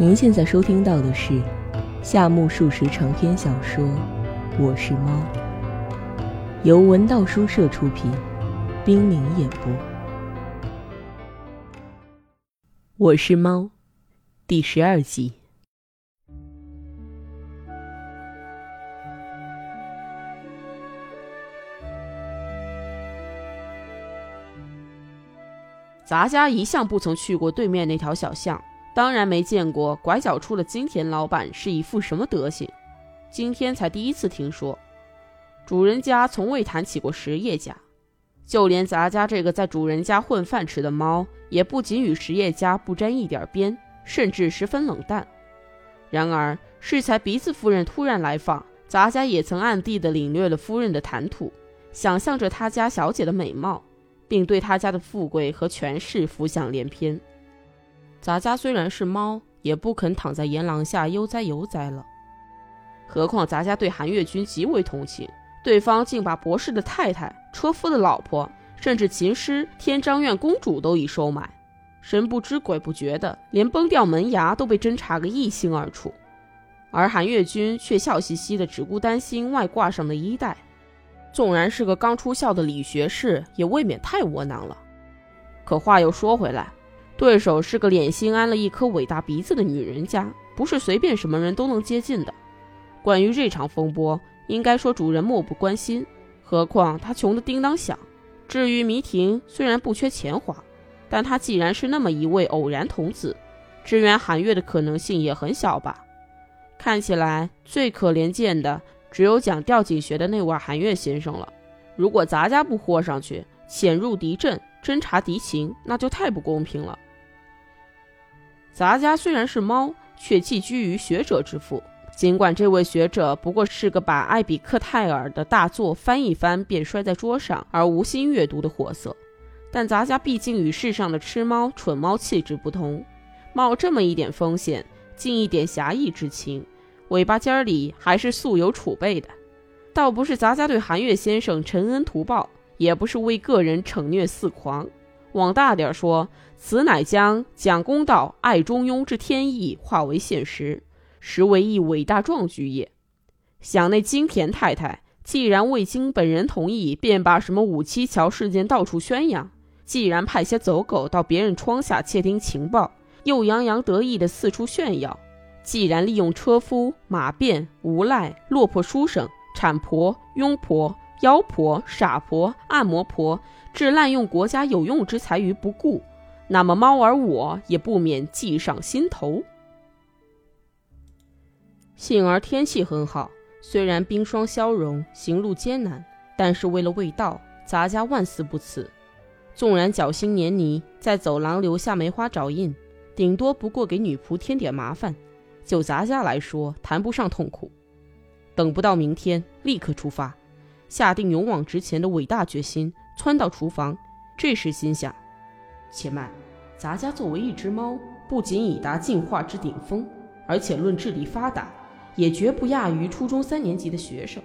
您现在收听到的是夏目漱石长篇小说《我是猫》，由文道书社出品，冰凌演播。《我是猫》第十二集。咱家一向不曾去过对面那条小巷，当然没见过拐角处的金田老板是一副什么德行。今天才第一次听说，主人家从未谈起过实业家，就连咱家这个在主人家混饭吃的猫，也不仅与实业家不沾一点边，甚至十分冷淡。然而适才鼻子夫人突然来访，咱家也曾暗地的领略了夫人的谈吐，想象着他家小姐的美貌。并对他家的富贵和权势浮想联翩。咱家虽然是猫，也不肯躺在檐廊下悠哉悠哉了。何况咱家对韩月君极为同情，对方竟把博士的太太、车夫的老婆，甚至琴师、天章院公主都已收买，神不知鬼不觉的，连崩掉门牙都被侦查个一清二楚。而韩月君却笑嘻嘻的，只顾担心外挂上的衣带。纵然是个刚出校的理学士，也未免太窝囊了。可话又说回来，对手是个脸心安了一颗伟大鼻子的女人家，不是随便什么人都能接近的。关于这场风波，应该说主人漠不关心，何况他穷得叮当响。至于迷婷，虽然不缺钱花，但他既然是那么一位偶然童子，支援韩月的可能性也很小吧？看起来最可怜见的。只有讲吊井学的那位韩月先生了。如果咱家不豁上去，潜入敌阵，侦察敌情，那就太不公平了。杂家虽然是猫，却寄居于学者之腹。尽管这位学者不过是个把艾比克泰尔的大作翻一翻便摔在桌上而无心阅读的货色，但杂家毕竟与世上的吃猫、蠢猫气质不同，冒这么一点风险，尽一点侠义之情。尾巴尖儿里还是素有储备的，倒不是杂家对韩月先生陈恩图报，也不是为个人逞虐肆狂。往大点说，此乃将讲公道、爱中庸之天意化为现实，实为一伟大壮举也。想那金田太太，既然未经本人同意，便把什么五七桥事件到处宣扬；既然派些走狗到别人窗下窃听情报，又洋洋得意地四处炫耀。既然利用车夫、马便、无赖、落魄书生、产婆、佣婆、妖婆、傻婆、按摩婆，置滥用国家有用之才于不顾，那么猫儿我也不免计上心头。幸而天气很好，虽然冰霜消融，行路艰难，但是为了味道，杂家万死不辞。纵然脚心黏泥，在走廊留下梅花爪印，顶多不过给女仆添点麻烦。就杂家来说，谈不上痛苦。等不到明天，立刻出发，下定勇往直前的伟大决心，窜到厨房。这时心想：且慢，咱家作为一只猫，不仅已达进化之顶峰，而且论智力发达，也绝不亚于初中三年级的学生。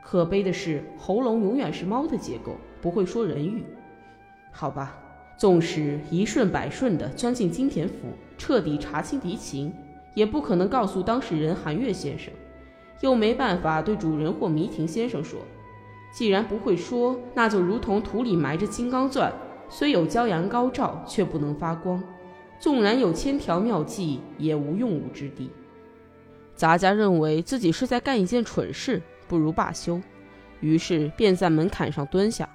可悲的是，喉咙永远是猫的结构，不会说人语。好吧，纵使一顺百顺地钻进金田府，彻底查清敌情。也不可能告诉当事人韩月先生，又没办法对主人或迷婷先生说。既然不会说，那就如同土里埋着金刚钻，虽有骄阳高照，却不能发光。纵然有千条妙计，也无用武之地。杂家认为自己是在干一件蠢事，不如罢休，于是便在门槛上蹲下。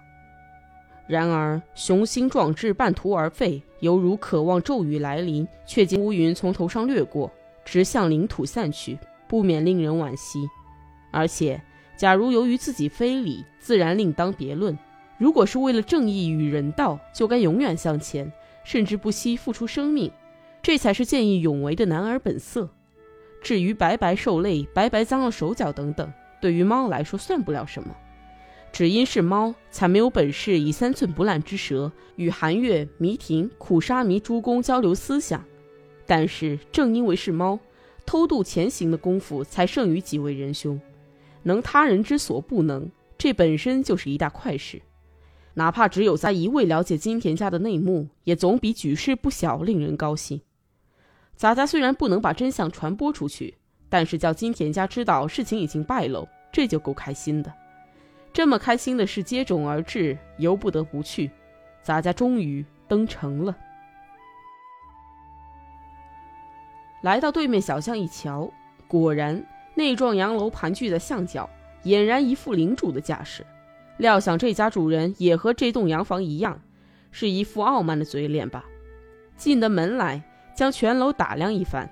然而雄心壮志半途而废，犹如渴望骤雨来临，却见乌云从头上掠过。直向领土散去，不免令人惋惜。而且，假如由于自己非礼，自然另当别论；如果是为了正义与人道，就该永远向前，甚至不惜付出生命，这才是见义勇为的男儿本色。至于白白受累、白白脏了手脚等等，对于猫来说算不了什么。只因是猫，才没有本事以三寸不烂之舌与韩月、迷婷、苦沙弥诸公交流思想。但是正因为是猫，偷渡前行的功夫才胜于几位仁兄，能他人之所不能，这本身就是一大快事。哪怕只有在一位了解金田家的内幕，也总比举世不晓令人高兴。杂家虽然不能把真相传播出去，但是叫金田家知道事情已经败露，这就够开心的。这么开心的事接踵而至，由不得不去。杂家终于登城了。来到对面小巷一瞧，果然那幢洋楼盘踞在巷角，俨然一副领主的架势。料想这家主人也和这栋洋房一样，是一副傲慢的嘴脸吧。进的门来，将全楼打量一番，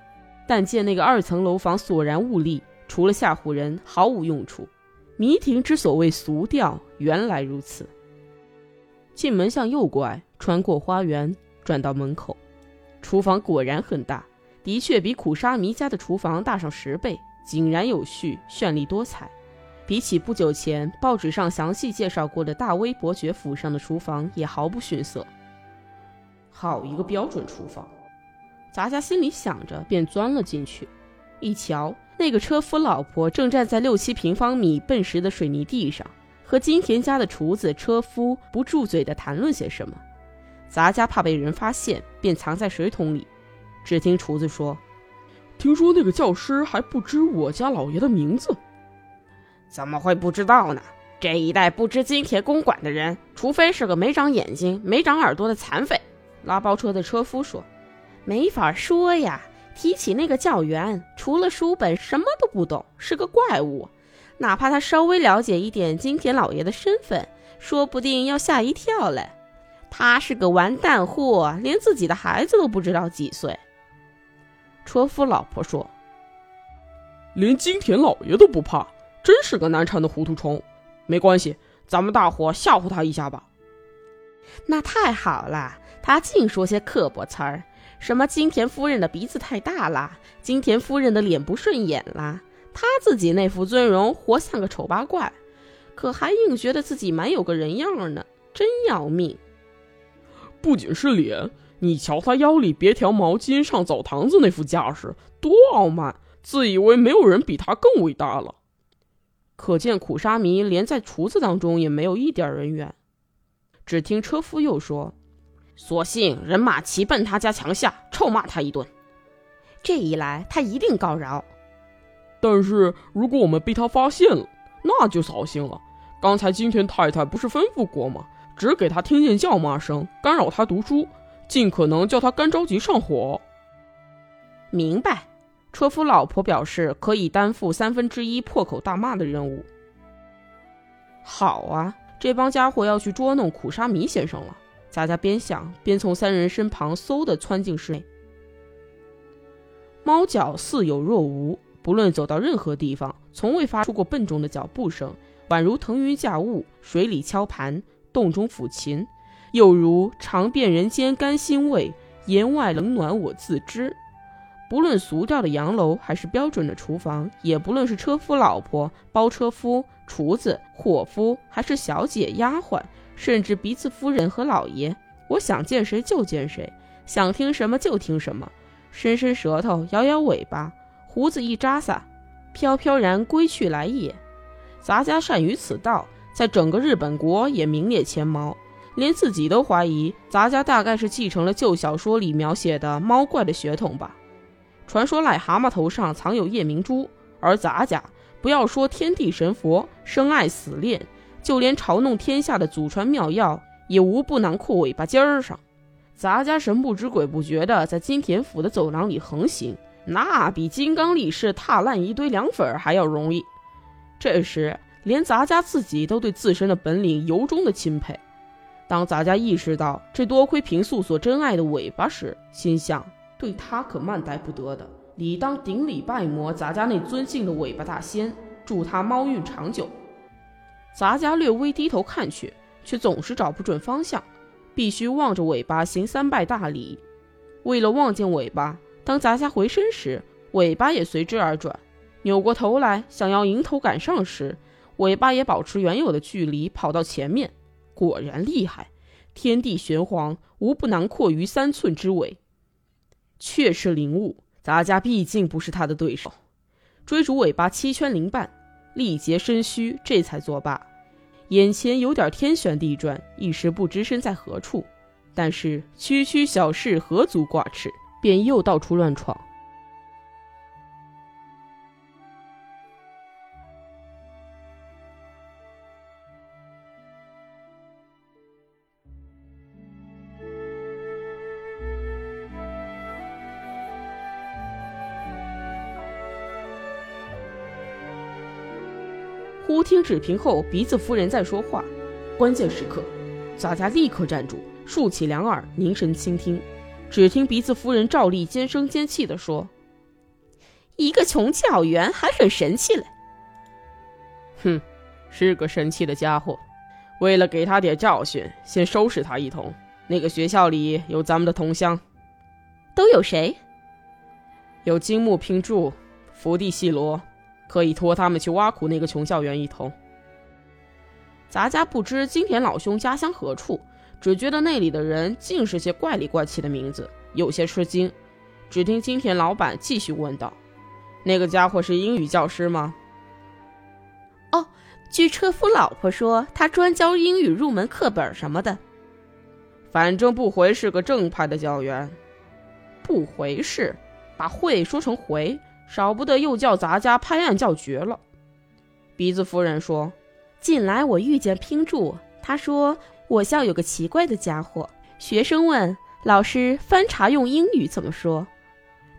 但见那个二层楼房索然兀立，除了吓唬人，毫无用处。迷亭之所谓俗调，原来如此。进门向右拐，穿过花园，转到门口，厨房果然很大。的确比苦沙弥家的厨房大上十倍，井然有序，绚丽多彩。比起不久前报纸上详细介绍过的大威伯爵府上的厨房，也毫不逊色。好一个标准厨房！杂家心里想着，便钻了进去。一瞧，那个车夫老婆正站在六七平方米笨实的水泥地上，和金田家的厨子车夫不住嘴地谈论些什么。杂家怕被人发现，便藏在水桶里。只听厨子说：“听说那个教师还不知我家老爷的名字，怎么会不知道呢？这一代不知金田公馆的人，除非是个没长眼睛、没长耳朵的残废。”拉包车的车夫说：“没法说呀。提起那个教员，除了书本什么都不懂，是个怪物。哪怕他稍微了解一点金田老爷的身份，说不定要吓一跳嘞。他是个完蛋货，连自己的孩子都不知道几岁。”车夫老婆说：“连金田老爷都不怕，真是个难缠的糊涂虫。没关系，咱们大伙吓唬他一下吧。”那太好了，他净说些刻薄词儿，什么金田夫人的鼻子太大啦，金田夫人的脸不顺眼啦，他自己那副尊容活像个丑八怪，可还硬觉得自己蛮有个人样呢，真要命。不仅是脸。你瞧他腰里别条毛巾，上澡堂子那副架势，多傲慢，自以为没有人比他更伟大了。可见苦沙弥连在厨子当中也没有一点人缘。只听车夫又说：“索性人马齐奔他家墙下，臭骂他一顿。这一来，他一定告饶。但是如果我们被他发现了，那就扫兴了。刚才金田太太不是吩咐过吗？只给他听见叫骂声，干扰他读书。”尽可能叫他干着急上火。明白，车夫老婆表示可以担负三分之一破口大骂的任务。好啊，这帮家伙要去捉弄苦沙弥先生了。杂家边想边从三人身旁嗖的窜进室内。猫脚似有若无，不论走到任何地方，从未发出过笨重的脚步声，宛如腾云驾雾，水里敲盘，洞中抚琴。又如尝遍人间甘辛味，言外冷暖我自知。不论俗调的洋楼，还是标准的厨房，也不论是车夫老婆、包车夫、厨子、伙夫，还是小姐、丫鬟，甚至鼻子夫人和老爷，我想见谁就见谁，想听什么就听什么。伸伸舌头，摇摇尾巴，胡子一扎撒，飘飘然归去来也。杂家善于此道，在整个日本国也名列前茅。连自己都怀疑，咱家大概是继承了旧小说里描写的猫怪的血统吧。传说癞蛤蟆头上藏有夜明珠，而咱家不要说天地神佛生爱死恋，就连嘲弄天下的祖传妙药，也无不囊括尾巴尖儿上。咱家神不知鬼不觉的在金田府的走廊里横行，那比金刚力士踏烂一堆凉粉还要容易。这时，连咱家自己都对自身的本领由衷的钦佩。当杂家意识到这多亏平素所珍爱的尾巴时，心想：对他可慢待不得的，理当顶礼拜膜杂家那尊敬的尾巴大仙，祝他猫运长久。杂家略微低头看去，却总是找不准方向，必须望着尾巴行三拜大礼。为了望见尾巴，当杂家回身时，尾巴也随之而转，扭过头来想要迎头赶上时，尾巴也保持原有的距离，跑到前面。果然厉害，天地玄黄，无不囊括于三寸之尾。确是灵物，杂家毕竟不是他的对手。追逐尾巴七圈零半，力竭身虚，这才作罢。眼前有点天旋地转，一时不知身在何处。但是区区小事何足挂齿，便又到处乱闯。忽听只屏后，鼻子夫人在说话。关键时刻，洒家立刻站住，竖起两耳，凝神倾听。只听鼻子夫人照例尖声尖气地说：“一个穷教员还很神气嘞。”“哼，是个神气的家伙。为了给他点教训，先收拾他一通。那个学校里有咱们的同乡，都有谁？有金木平柱、福地细罗。”可以托他们去挖苦那个穷教员一通。咱家不知金田老兄家乡何处，只觉得那里的人尽是些怪里怪气的名字，有些吃惊。只听金田老板继续问道：“那个家伙是英语教师吗？”“哦，据车夫老婆说，他专教英语入门课本什么的。反正不回是个正派的教员。不回是，把会说成回。”少不得又叫咱家拍案叫绝了。鼻子夫人说：“近来我遇见拼柱，他说我校有个奇怪的家伙。学生问老师翻茶用英语怎么说，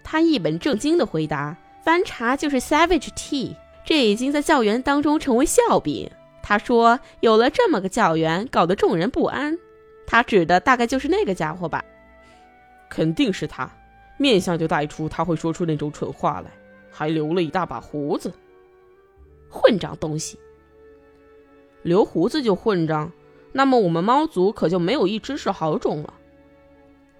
他一本正经地回答：翻茶就是 savage tea。这已经在教员当中成为笑柄。他说有了这么个教员，搞得众人不安。他指的大概就是那个家伙吧？肯定是他。”面相就带出他会说出那种蠢话来，还留了一大把胡子。混账东西！留胡子就混账？那么我们猫族可就没有一只是好种了。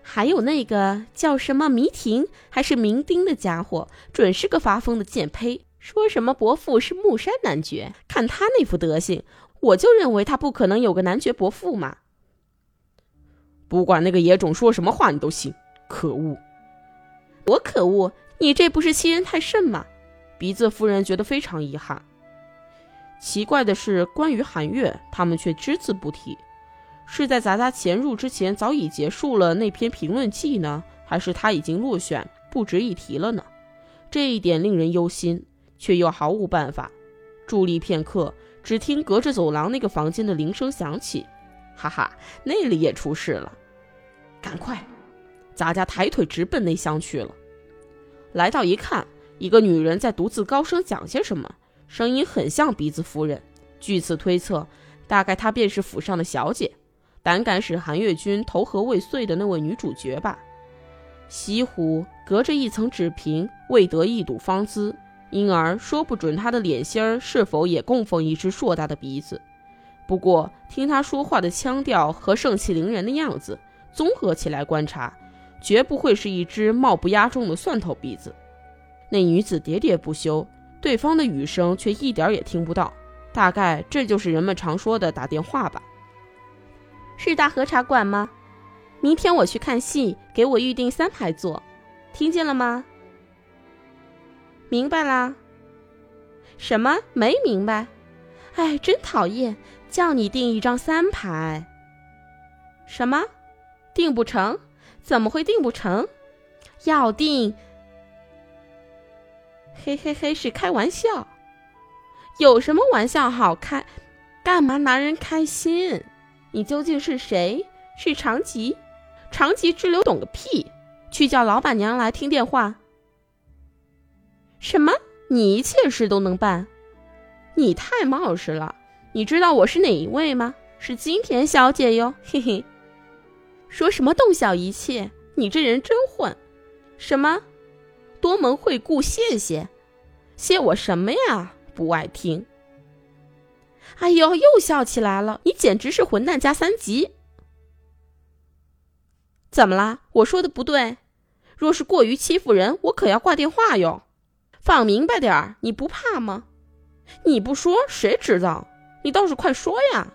还有那个叫什么迷婷还是明丁的家伙，准是个发疯的贱胚，说什么伯父是木山男爵。看他那副德行，我就认为他不可能有个男爵伯父嘛。不管那个野种说什么话，你都信？可恶！我可恶！你这不是欺人太甚吗？鼻子夫人觉得非常遗憾。奇怪的是，关于韩月，他们却只字不提。是在咱家潜入之前早已结束了那篇评论记呢，还是他已经落选，不值一提了呢？这一点令人忧心，却又毫无办法。伫立片刻，只听隔着走廊那个房间的铃声响起。哈哈，那里也出事了！赶快！咱家抬腿直奔内厢去了。来到一看，一个女人在独自高声讲些什么，声音很像鼻子夫人。据此推测，大概她便是府上的小姐，胆敢使韩月君投河未遂的那位女主角吧。西湖隔着一层纸屏，未得一睹芳姿，因而说不准她的脸心儿是否也供奉一只硕大的鼻子。不过听她说话的腔调和盛气凌人的样子，综合起来观察。绝不会是一只貌不压众的蒜头鼻子。那女子喋喋不休，对方的语声却一点也听不到。大概这就是人们常说的打电话吧。是大河茶馆吗？明天我去看戏，给我预定三排座，听见了吗？明白啦。什么？没明白？哎，真讨厌！叫你订一张三排。什么？订不成？怎么会订不成？要订？嘿嘿嘿，是开玩笑。有什么玩笑好开？干嘛拿人开心？你究竟是谁？是长吉？长吉之流懂个屁！去叫老板娘来听电话。什么？你一切事都能办？你太冒失了！你知道我是哪一位吗？是金田小姐哟，嘿嘿。说什么洞晓一切？你这人真混！什么？多蒙惠顾？谢谢，谢我什么呀？不爱听。哎呦，又笑起来了！你简直是混蛋加三级！怎么啦？我说的不对？若是过于欺负人，我可要挂电话哟！放明白点儿，你不怕吗？你不说谁知道？你倒是快说呀！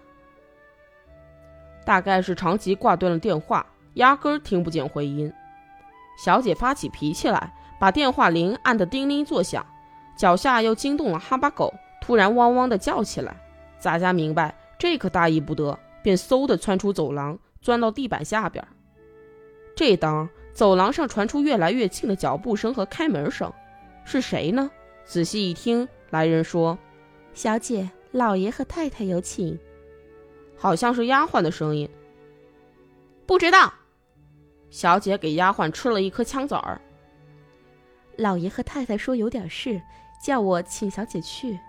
大概是长吉挂断了电话，压根儿听不见回音。小姐发起脾气来，把电话铃按得叮铃作响，脚下又惊动了哈巴狗，突然汪汪地叫起来。咱家明白这可大意不得，便嗖地窜出走廊，钻到地板下边。这当走廊上传出越来越近的脚步声和开门声，是谁呢？仔细一听，来人说：“小姐，老爷和太太有请。”好像是丫鬟的声音。不知道。小姐给丫鬟吃了一颗枪子儿。老爷和太太说有点事，叫我请小姐去。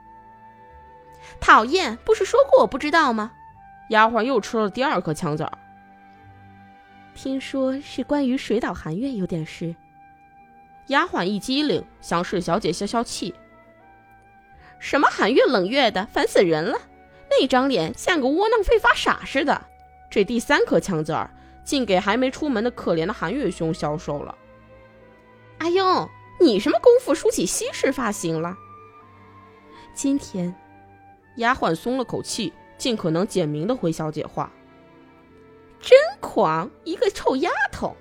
讨厌，不是说过我不知道吗？丫鬟又吃了第二颗枪子儿。听说是关于水岛寒月有点事。丫鬟一激灵，想使小姐消消气。什么寒月冷月的，烦死人了！那张脸像个窝囊废发傻似的。这第三颗枪子儿竟给还没出门的可怜的韩月兄销售了。阿英，你什么功夫梳起西式发型了？今天，丫鬟松了口气，尽可能简明的回小姐话。真狂，一个臭丫头！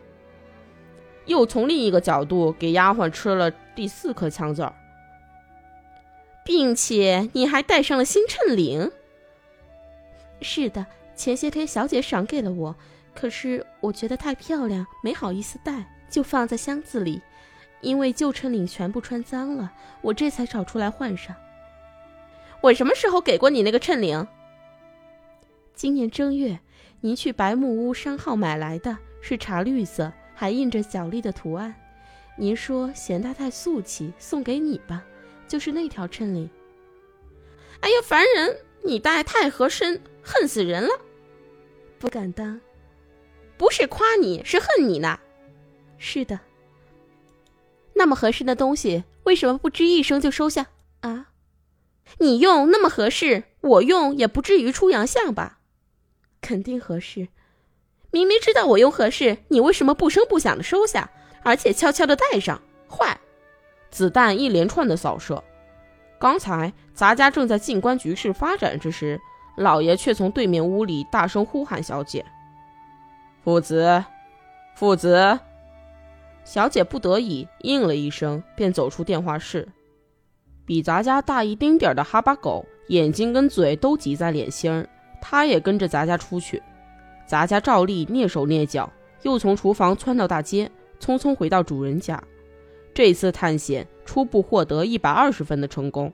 又从另一个角度给丫鬟吃了第四颗枪子儿，并且你还戴上了新衬领。是的，前些天小姐赏给了我，可是我觉得太漂亮，没好意思戴，就放在箱子里。因为旧衬领全部穿脏了，我这才找出来换上。我什么时候给过你那个衬领？今年正月，您去白木屋商号买来的，是茶绿色，还印着小丽的图案。您说嫌它太俗气，送给你吧，就是那条衬领。哎呀，烦人！你戴太合身，恨死人了。不敢当，不是夸你，是恨你呢。是的。那么合适的东西，为什么不吱一声就收下啊？你用那么合适，我用也不至于出洋相吧？肯定合适。明明知道我用合适，你为什么不声不响的收下，而且悄悄的带上？坏！子弹一连串的扫射。刚才咱家正在静观局势发展之时，老爷却从对面屋里大声呼喊小姐：“父子，父子！”小姐不得已应了一声，便走出电话室。比咱家大一丁点儿的哈巴狗，眼睛跟嘴都挤在脸心儿，他也跟着咱家出去。咱家照例蹑手蹑脚，又从厨房窜到大街，匆匆回到主人家。这次探险初步获得一百二十分的成功。